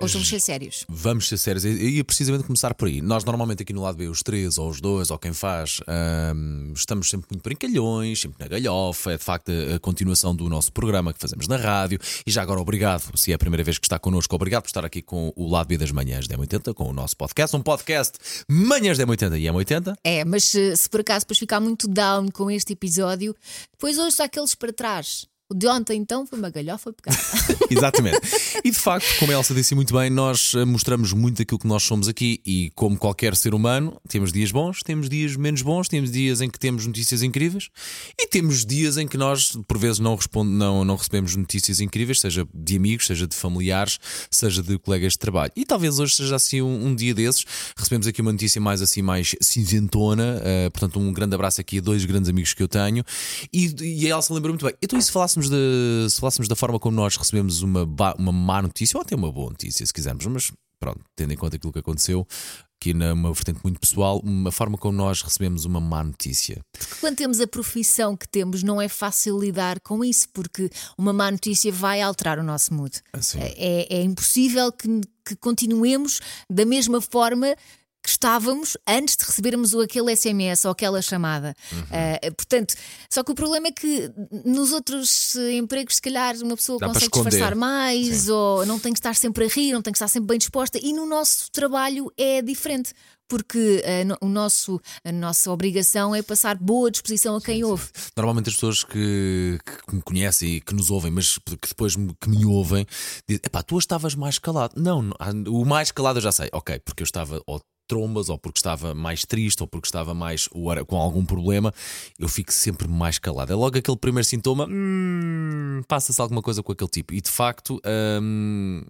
Hoje vamos ser sérios. Vamos ser sérios. Eu ia precisamente começar por aí. Nós, normalmente, aqui no lado B, os três, ou os dois, ou quem faz, hum, estamos sempre muito brincalhões, sempre na galhofa. É de facto a continuação do nosso programa que fazemos na rádio. E já agora, obrigado, se é a primeira vez que está connosco, obrigado por estar aqui com o lado B das manhãs da M80, com o nosso podcast. Um podcast Manhãs da M80 e M80. É, mas se, se por acaso depois ficar muito down com este episódio, depois hoje só aqueles para trás. O de ontem, então, foi uma galhofa pegada. Exatamente. E de facto, como a Elsa disse muito bem, nós eh, mostramos muito aquilo que nós somos aqui e, como qualquer ser humano, temos dias bons, temos dias menos bons, temos dias em que temos notícias incríveis e temos dias em que nós, por vezes, não, responde, não, não recebemos notícias incríveis, seja de amigos, seja de familiares, seja de colegas de trabalho. E talvez hoje seja assim um, um dia desses. Recebemos aqui uma notícia mais assim, mais cinzentona. Uh, portanto, um grande abraço aqui a dois grandes amigos que eu tenho. E, e a Elsa lembrou muito bem. Então, e se falássemos, de, se falássemos da forma como nós recebemos uma, uma má notícia, ou até uma boa notícia, se quisermos, mas pronto, tendo em conta aquilo que aconteceu, aqui numa vertente muito pessoal, uma forma como nós recebemos uma má notícia. Porque quando temos a profissão que temos, não é fácil lidar com isso, porque uma má notícia vai alterar o nosso mood. Assim. É, é impossível que, que continuemos da mesma forma que estávamos antes de recebermos aquele SMS ou aquela chamada. Uhum. Uh, portanto, só que o problema é que nos outros empregos, se calhar, uma pessoa Dá consegue disfarçar mais Sim. ou não tem que estar sempre a rir, não tem que estar sempre bem disposta. E no nosso trabalho é diferente porque uh, o nosso, a nossa obrigação é passar boa disposição a quem sim, ouve. Sim. Normalmente as pessoas que, que, me conhecem e que nos ouvem, mas que depois que me ouvem, dizem: epá, tu estavas mais calado. Não, o mais calado eu já sei, ok, porque eu estava ou trombas, ou porque estava mais triste, ou porque estava mais com algum problema, eu fico sempre mais calado. É logo aquele primeiro sintoma, hum, passa-se alguma coisa com aquele tipo. E de facto hum,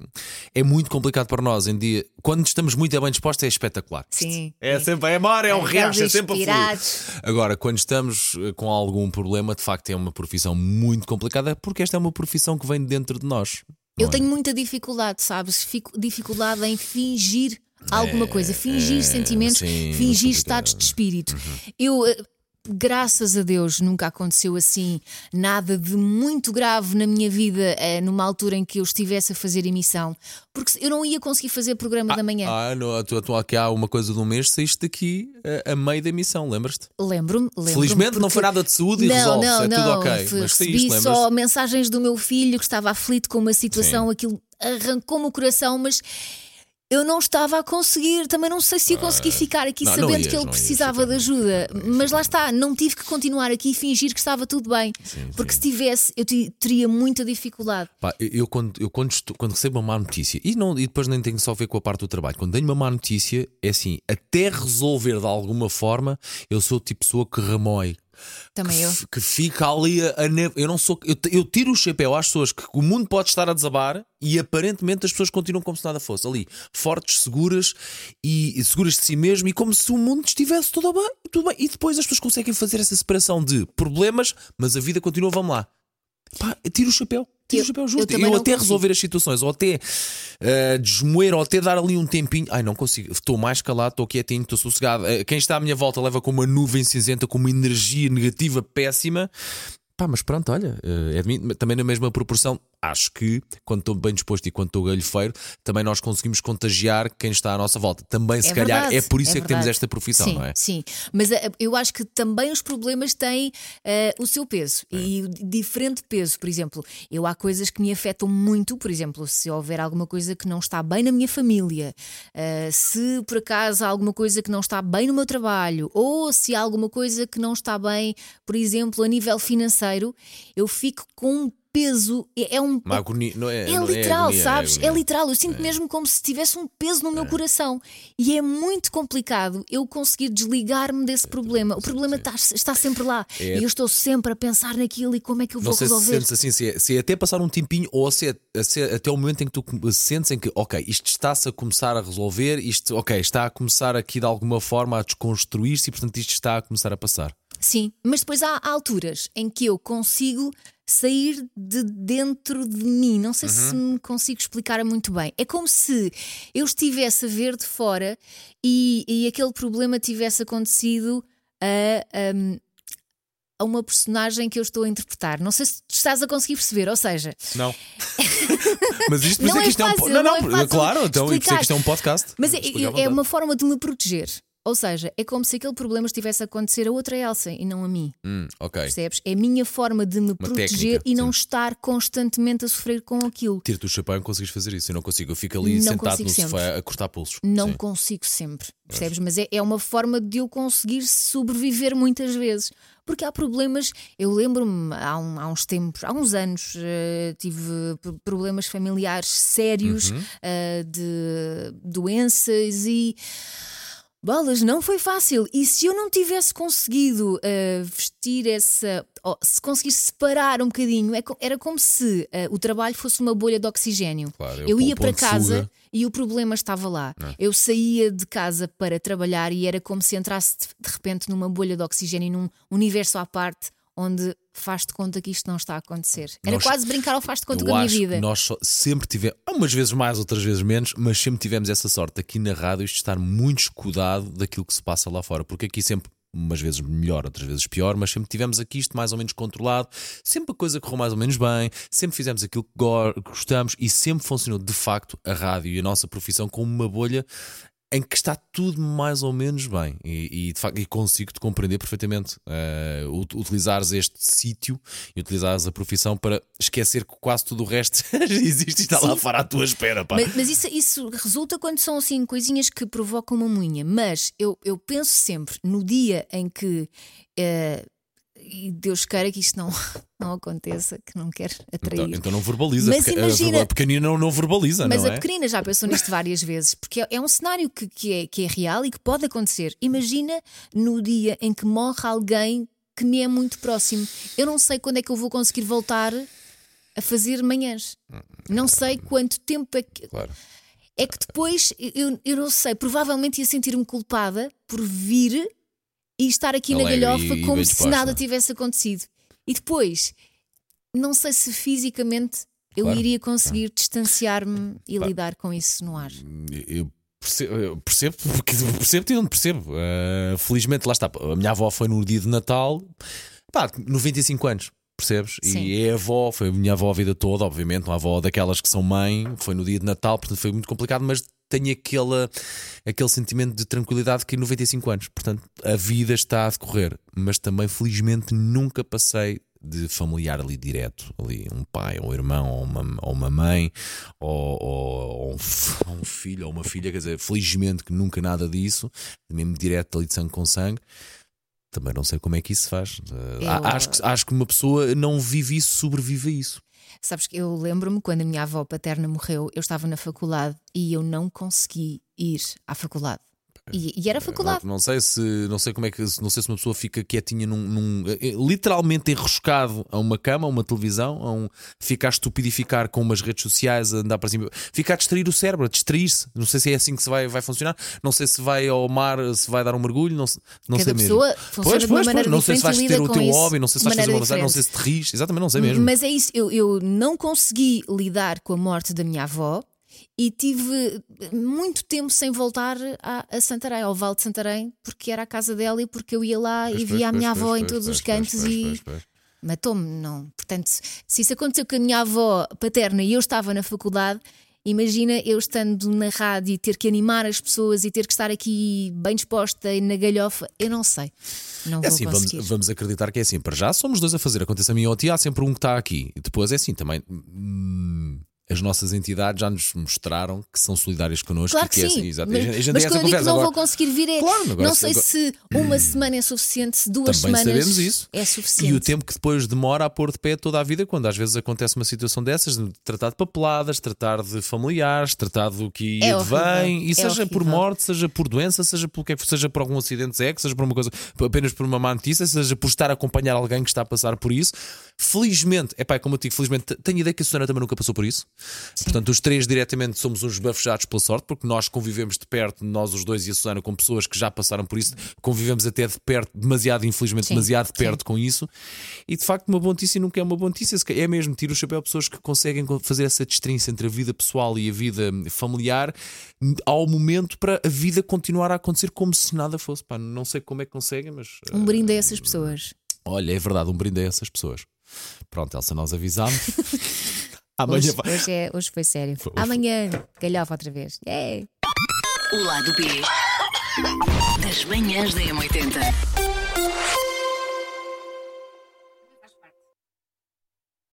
é muito complicado para nós em dia. Quando estamos muito bem dispostos, é espetacular. Sim. É, sempre é mar, é um riacho, é sempre a Agora, quando estamos eh, com algum problema, de facto é uma profissão muito complicada, porque esta é uma profissão que vem dentro de nós. Eu é? tenho muita dificuldade, sabes? Fico dificuldade em fingir alguma coisa, fingir é, sentimentos, sim, fingir estados de espírito. Uhum. Eu eh, graças a Deus nunca aconteceu assim nada de muito grave na minha vida eh, numa altura em que eu estivesse a fazer emissão, porque eu não ia conseguir fazer programa ah, da manhã. Ah, não, tu, aqui há uma coisa de um mês, saíste daqui a, eh, a meio da emissão, lembras-te? Lembro-me. Lembro Felizmente porque... não foi nada de saúde não, e resolve não, é não, tudo ok. Mas recebi saíste, só mensagens do meu filho que estava aflito com uma situação, Sim. aquilo arrancou-me o coração, mas eu não estava a conseguir, também não sei se ia conseguir ah, ficar aqui não, sabendo não ias, que ele precisava de ajuda. Mas lá está, não tive que continuar aqui e fingir que estava tudo bem. Sim, porque sim. se tivesse, eu teria muita dificuldade. Pá, eu, quando, eu quando, estou, quando, recebo uma má notícia, e, não, e depois nem tenho só a ver com a parte do trabalho, quando tenho uma má notícia, é assim, até resolver de alguma forma, eu sou o tipo de pessoa que remói, também que, eu. Que fica ali a, a Eu não sou. Eu, eu, tiro o chapéu às pessoas que o mundo pode estar a desabar e aparentemente as pessoas continuam como se nada fosse. Ali, fortes, seguras e, e seguras de si mesmo e como se o mundo estivesse tudo bem, tudo bem. E depois as pessoas conseguem fazer essa separação de problemas, mas a vida continua, vamos lá. Pá, tiro o chapéu. Tiro o chapéu junto. Eu, eu até consigo. resolver as situações, ou até uh, desmoer, ou até dar ali um tempinho. Ai, não consigo. Estou mais calado, estou quietinho, estou sossegado. Uh, quem está à minha volta leva com uma nuvem cinzenta, com uma energia negativa péssima. Pá, mas pronto, olha, uh, é também na mesma proporção acho que, quando estou bem disposto e quando estou galhofeiro, também nós conseguimos contagiar quem está à nossa volta. Também, se é calhar, verdade, é por isso é, é que temos esta profissão, sim, não é? Sim, mas uh, eu acho que também os problemas têm uh, o seu peso é. e diferente peso. Por exemplo, eu há coisas que me afetam muito, por exemplo, se houver alguma coisa que não está bem na minha família, uh, se por acaso há alguma coisa que não está bem no meu trabalho, ou se há alguma coisa que não está bem, por exemplo, a nível financeiro, eu fico com um peso, é, é um. Uma agonia, não é, é não literal, é agonia, sabes? É, é, literal. Eu sinto mesmo como se tivesse um peso no meu coração. E é muito complicado eu conseguir desligar-me desse problema. O problema está, está sempre lá. E eu estou sempre a pensar naquilo e como é que eu vou não sei resolver. Se sentes assim, se é, se é até passar um tempinho ou se é, é até o momento em que tu sentes em que, ok, isto está-se a começar a resolver, isto, ok, está a começar aqui de alguma forma a desconstruir-se e portanto isto está a começar a passar. Sim, mas depois há alturas em que eu consigo sair de dentro de mim. Não sei uhum. se me consigo explicar muito bem. É como se eu estivesse a ver de fora e, e aquele problema tivesse acontecido a, a, a uma personagem que eu estou a interpretar. Não sei se tu estás a conseguir perceber, ou seja, Não. Mas isto Não é que isto é um fácil, Não, não não, é fácil claro, então é explicar. isto é um podcast. Mas é, é uma forma de me proteger. Ou seja, é como se aquele problema estivesse a acontecer a outra Elsa e não a mim. Hum, ok. Percebes? É a minha forma de me proteger técnica, e não sim. estar constantemente a sofrer com aquilo. Tiro-te o chapéu e não consegues fazer isso. Eu não consigo. Eu fico ali Não sentado no sofá sempre. a cortar pulsos. Não Sim. consigo sempre, percebes? Mas é, é uma forma de eu conseguir sobreviver muitas vezes. Porque há problemas, eu lembro-me há, um- há uns tempos, há uns anos, eh, tive problemas familiares sérios, Uhum. eh, de doenças e. Bolas, não foi fácil. E se eu não tivesse conseguido eh, vestir essa. ou se conseguisse separar um bocadinho, é era como se eh, o trabalho fosse uma bolha de oxigênio. Claro, eu ia para casa e o problema estava lá. É. Eu saía de casa para trabalhar e era como se entrasse de- de repente numa bolha de oxigênio, num universo à parte, onde faz de conta que isto não está a acontecer. Era Nós- quase brincar ao faz de conta com a minha vida. nós só- sempre tivemos, umas vezes mais, outras vezes menos, mas sempre tivemos essa sorte aqui na rádio isto de estar muito escudado daquilo que se passa lá fora, porque aqui sempre. Umas vezes melhor, outras vezes pior, mas sempre tivemos aqui isto mais ou menos controlado. Sempre a coisa correu mais ou menos bem, sempre fizemos aquilo que go- gostamos e sempre funcionou de facto a rádio e a nossa profissão como uma bolha em que está tudo mais ou menos bem e, e, de facto e consigo-te compreender perfeitamente ut- utilizares este sítio e utilizares a profissão para esquecer que quase tudo o resto existe e está lá Sim. fora à tua espera. Pá. Mas, mas isso, isso resulta quando são assim coisinhas que provocam uma moinha. Mas eu, eu penso sempre no dia em que. eh, e Deus queira que isto não, não aconteça, que não quero atrair. então, então não verbaliza, Mas porque a- imagina- a pequenina não, não verbaliza, Mas não a é? pequenina já pensou nisto várias vezes, porque é, é um cenário que, que, é, que é real e que pode acontecer. Imagina no dia em que morre alguém que me é muito próximo. Eu não sei quando é que eu vou conseguir voltar a fazer manhãs. Não sei quanto tempo é que. Claro. É que depois, eu, eu não sei, provavelmente ia sentir-me culpada por vir e estar aqui na Alegre galhofa e- e como se nada tivesse acontecido. E depois, não sei se fisicamente eu Claro. iria conseguir distanciar-me e lidar com isso no ar. Eu percebo, eu percebo e não percebo. Eh, felizmente, lá está. A minha avó foi no dia de Natal, pá, 95 anos. Percebes? Sim. E é avó, foi a minha avó a vida toda, obviamente, uma avó daquelas que são mãe, foi no dia de Natal, portanto foi muito complicado, mas tenho aquele, aquele sentimento de tranquilidade que 95 anos, portanto a vida está a decorrer, mas também felizmente nunca passei de familiar ali direto, ali um pai, ou um irmão, ou uma, ou uma mãe, ou, ou- ou um, um filho, ou uma filha, quer dizer, felizmente que nunca nada disso, mesmo direto ali de sangue com sangue. Também não sei como é que isso se faz. Eu- acho, que, acho que uma pessoa não vive isso, sobrevive a isso. Sabes que eu lembro-me quando a minha avó paterna morreu, eu estava na faculdade e eu não consegui ir à faculdade. E, e era faculdade. Não, não sei se não sei como é que não sei se uma pessoa fica quietinha num, num- eh, literalmente enroscado a uma cama, a uma televisão, a um ficar estupidificar com umas redes sociais, a andar para cima, ficar a distrair o cérebro, a distrair-se. Não sei se é assim que se vai, vai funcionar. Não sei se vai ao mar, se vai dar um mergulho, não, não Cada sei mesmo. pessoa funciona de uma maneira não sei se vais ter o teu isso hobby, não sei se vais fazer uma massagem, não sei se te rires, exatamente, não sei mesmo. Mas é isso, eu, eu não consegui lidar com a morte da minha avó e tive muito tempo sem voltar a, a Santarém, ao Vale de Santarém, porque era a casa dela e porque eu ia lá e Pois, via a pois, minha pois, avó em todos os cantos e matou-me, não. Portanto, se isso aconteceu com a minha avó paterna e eu estava na faculdade, imagina eu estando na rádio e ter que animar as pessoas e ter que estar aqui bem disposta e na galhofa, eu não sei. Não É assim, vamos, vamos acreditar que é assim. Para já somos dois a fazer. Acontece a mim ou a ti, há sempre um que está aqui. E depois é assim também. As nossas entidades já nos mostraram que são solidárias connosco Claro e que, é sim. assim. Exato. Mas, a gente mas quando eu digo que não agora. vou conseguir vir é. Claro, agora não se- sei agora- se uma semana é suficiente, se duas Também semanas sabemos isso. é suficiente. E o tempo que depois demora a pôr de pé toda a vida, quando às vezes acontece uma situação dessas, de tratar de papeladas, tratar de familiares, tratar do que É vem, e É seja por horrível. morte, seja por doença, seja por que é que seja por algum acidente de seja por uma coisa, apenas por uma má notícia, seja por estar a acompanhar alguém que está a passar por isso. Felizmente, é pá, como eu digo, felizmente, tenho ideia que a Susana também nunca passou por isso. Portanto, os três diretamente somos uns bafejados pela sorte, porque nós convivemos de perto, nós os dois e a Susana, com pessoas que já passaram por isso, convivemos até de perto, demasiado, infelizmente, Sim, demasiado de sim. perto com isso. E de facto, uma boa notícia nunca é uma boa notícia. É mesmo, tiro o chapéu a pessoas que conseguem co- fazer essa distinção entre a vida pessoal e a vida familiar ao momento para a vida continuar a acontecer como se nada fosse. Pá, não sei como é que conseguem, mas. Um brinde a essas pessoas. eh, Olha, é verdade, um brinde a essas pessoas. Pronto, Elsa, nós avisámos. Amanhã Hoje, vai. hoje, é, hoje foi sério. Foi- Amanhã, galhofa outra vez. É. O lado B das manhãs da M80.